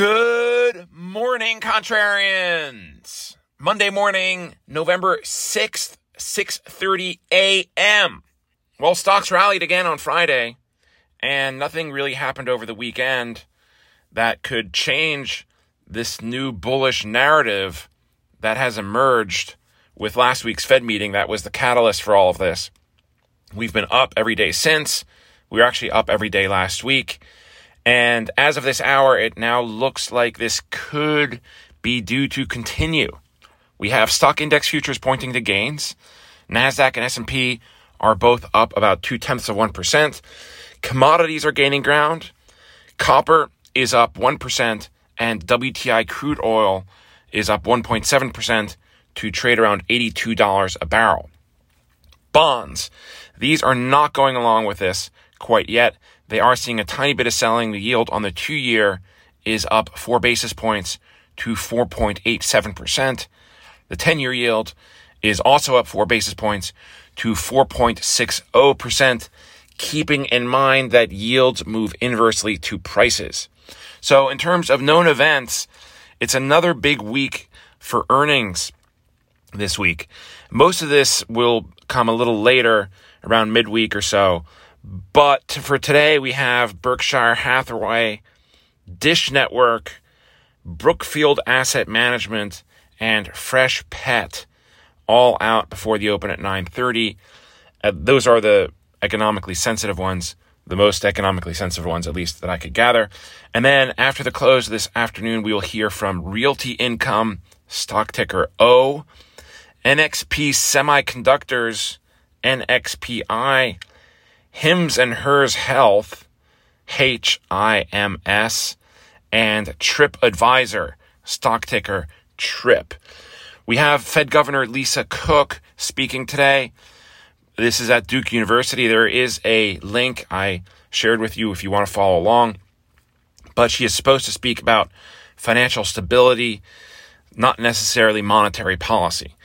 Good morning, contrarians. Monday morning, November 6th, 6:30 a.m. Well, stocks rallied again on Friday, and nothing really happened over the weekend that could change this new bullish narrative that has emerged with last week's Fed meeting that was the catalyst for all of this. We've been up every day since. We were actually up every day last week. And as of this hour, it now looks like this could be due to continue. We have stock index futures pointing to gains. Nasdaq and S&P are both up about two tenths of one percent. Commodities are gaining ground. Copper is up one percent, and WTI crude oil is up 1.7 percent to trade around $82 a barrel. Bonds. These are not going along with this quite yet. They are seeing a tiny bit of selling. The yield on the two year is up four basis points to 4.87%. The 10 year yield is also up four basis points to 4.60%, keeping in mind that yields move inversely to prices. So, in terms of known events, it's another big week for earnings this week. Most of this will come a little later, around midweek or so. But for today, we have Berkshire Hathaway, Dish Network, Brookfield Asset Management, and Freshpet all out before the open at 9:30. Uh, those are the economically sensitive ones, the most economically sensitive ones at least that I could gather. And then after the close this afternoon, we will hear from Realty Income, stock ticker O, NXP Semiconductors, NXPI, Hims and Hers Health, HIMS, and Trip Advisor, stock ticker TRIP. We have Fed Governor Lisa Cook speaking today. This is at Duke University. There is a link I shared with you if you want to follow along. But she is supposed to speak about financial stability, not necessarily monetary policy.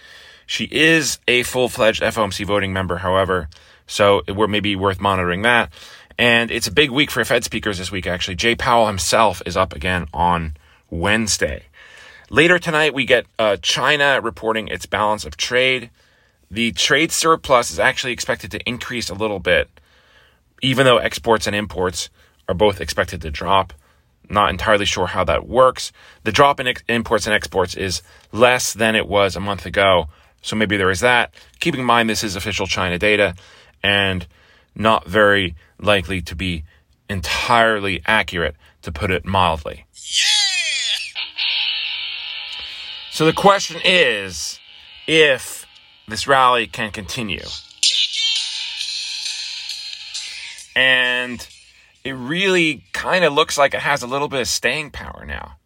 She is a full fledged FOMC voting member, however, so we're maybe worth monitoring that. And it's a big week for Fed speakers this week, actually. Jay Powell himself is up again on Wednesday. Later tonight, we get uh, China reporting its balance of trade. The trade surplus is actually expected to increase a little bit, even though exports and imports are both expected to drop. Not entirely sure how that works. The drop in ex- imports and exports is less than it was a month ago, so maybe there is that. Keeping in mind this is official China data and not very likely to be entirely accurate, to put it mildly. Yeah! So the question is if this rally can continue. And it really kind of looks like it has a little bit of staying power now.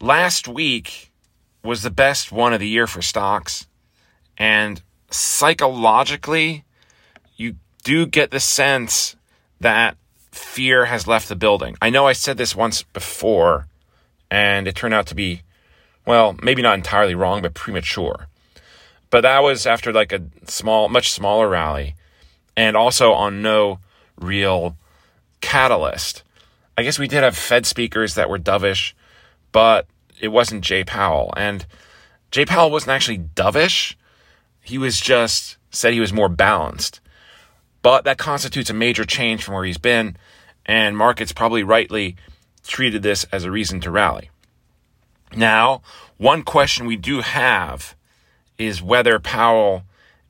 Last week was the best one of the year for stocks. And psychologically, you do get the sense that fear has left the building. I know I said this once before, and it turned out to be, well, maybe not entirely wrong, but premature. But that was after like a small, much smaller rally, and also on no real catalyst. I guess we did have Fed speakers that were dovish, but it wasn't Jay Powell. And Jay Powell wasn't actually dovish. He was just said he was more balanced. But that constitutes a major change from where he's been, and markets probably rightly treated this as a reason to rally. Now, one question we do have is whether Powell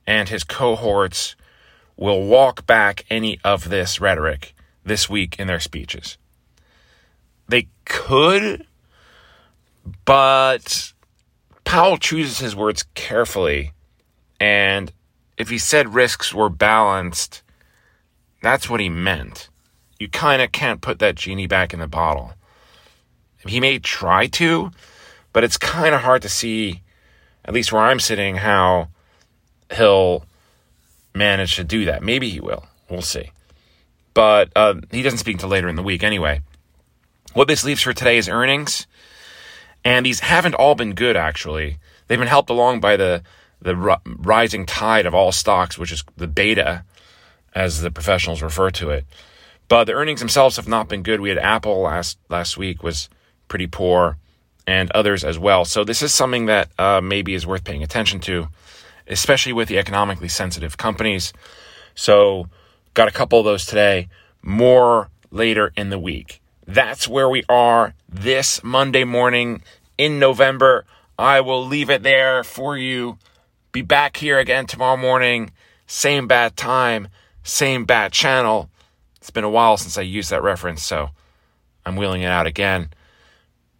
and his cohorts will walk back any of this rhetoric this week in their speeches. They could, but Powell chooses his words carefully. And if he said risks were balanced, that's what he meant. You kind of can't put that genie back in the bottle. He may try to, but it's kind of hard to see, at least where I'm sitting, how he'll manage to do that. Maybe he will. We'll see. But uh, he doesn't speak until later in the week anyway. What this leaves for today is earnings. And these haven't all been good, actually. They've been helped along by the, the r- rising tide of all stocks, which is the beta, as the professionals refer to it. But the earnings themselves have not been good. We had Apple last last week was pretty poor, and others as well. So this is something that uh, maybe is worth paying attention to, especially with the economically sensitive companies. So got a couple of those today. More later in the week. That's where we are this Monday morning in November. I will leave it there for you. Be back here again tomorrow morning. Same bad time, same bad channel. It's been a while since I used that reference, so I'm wheeling it out again.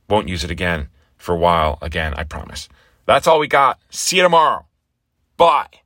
Won't use it again for a while again, I promise. That's all we got. See you tomorrow. Bye.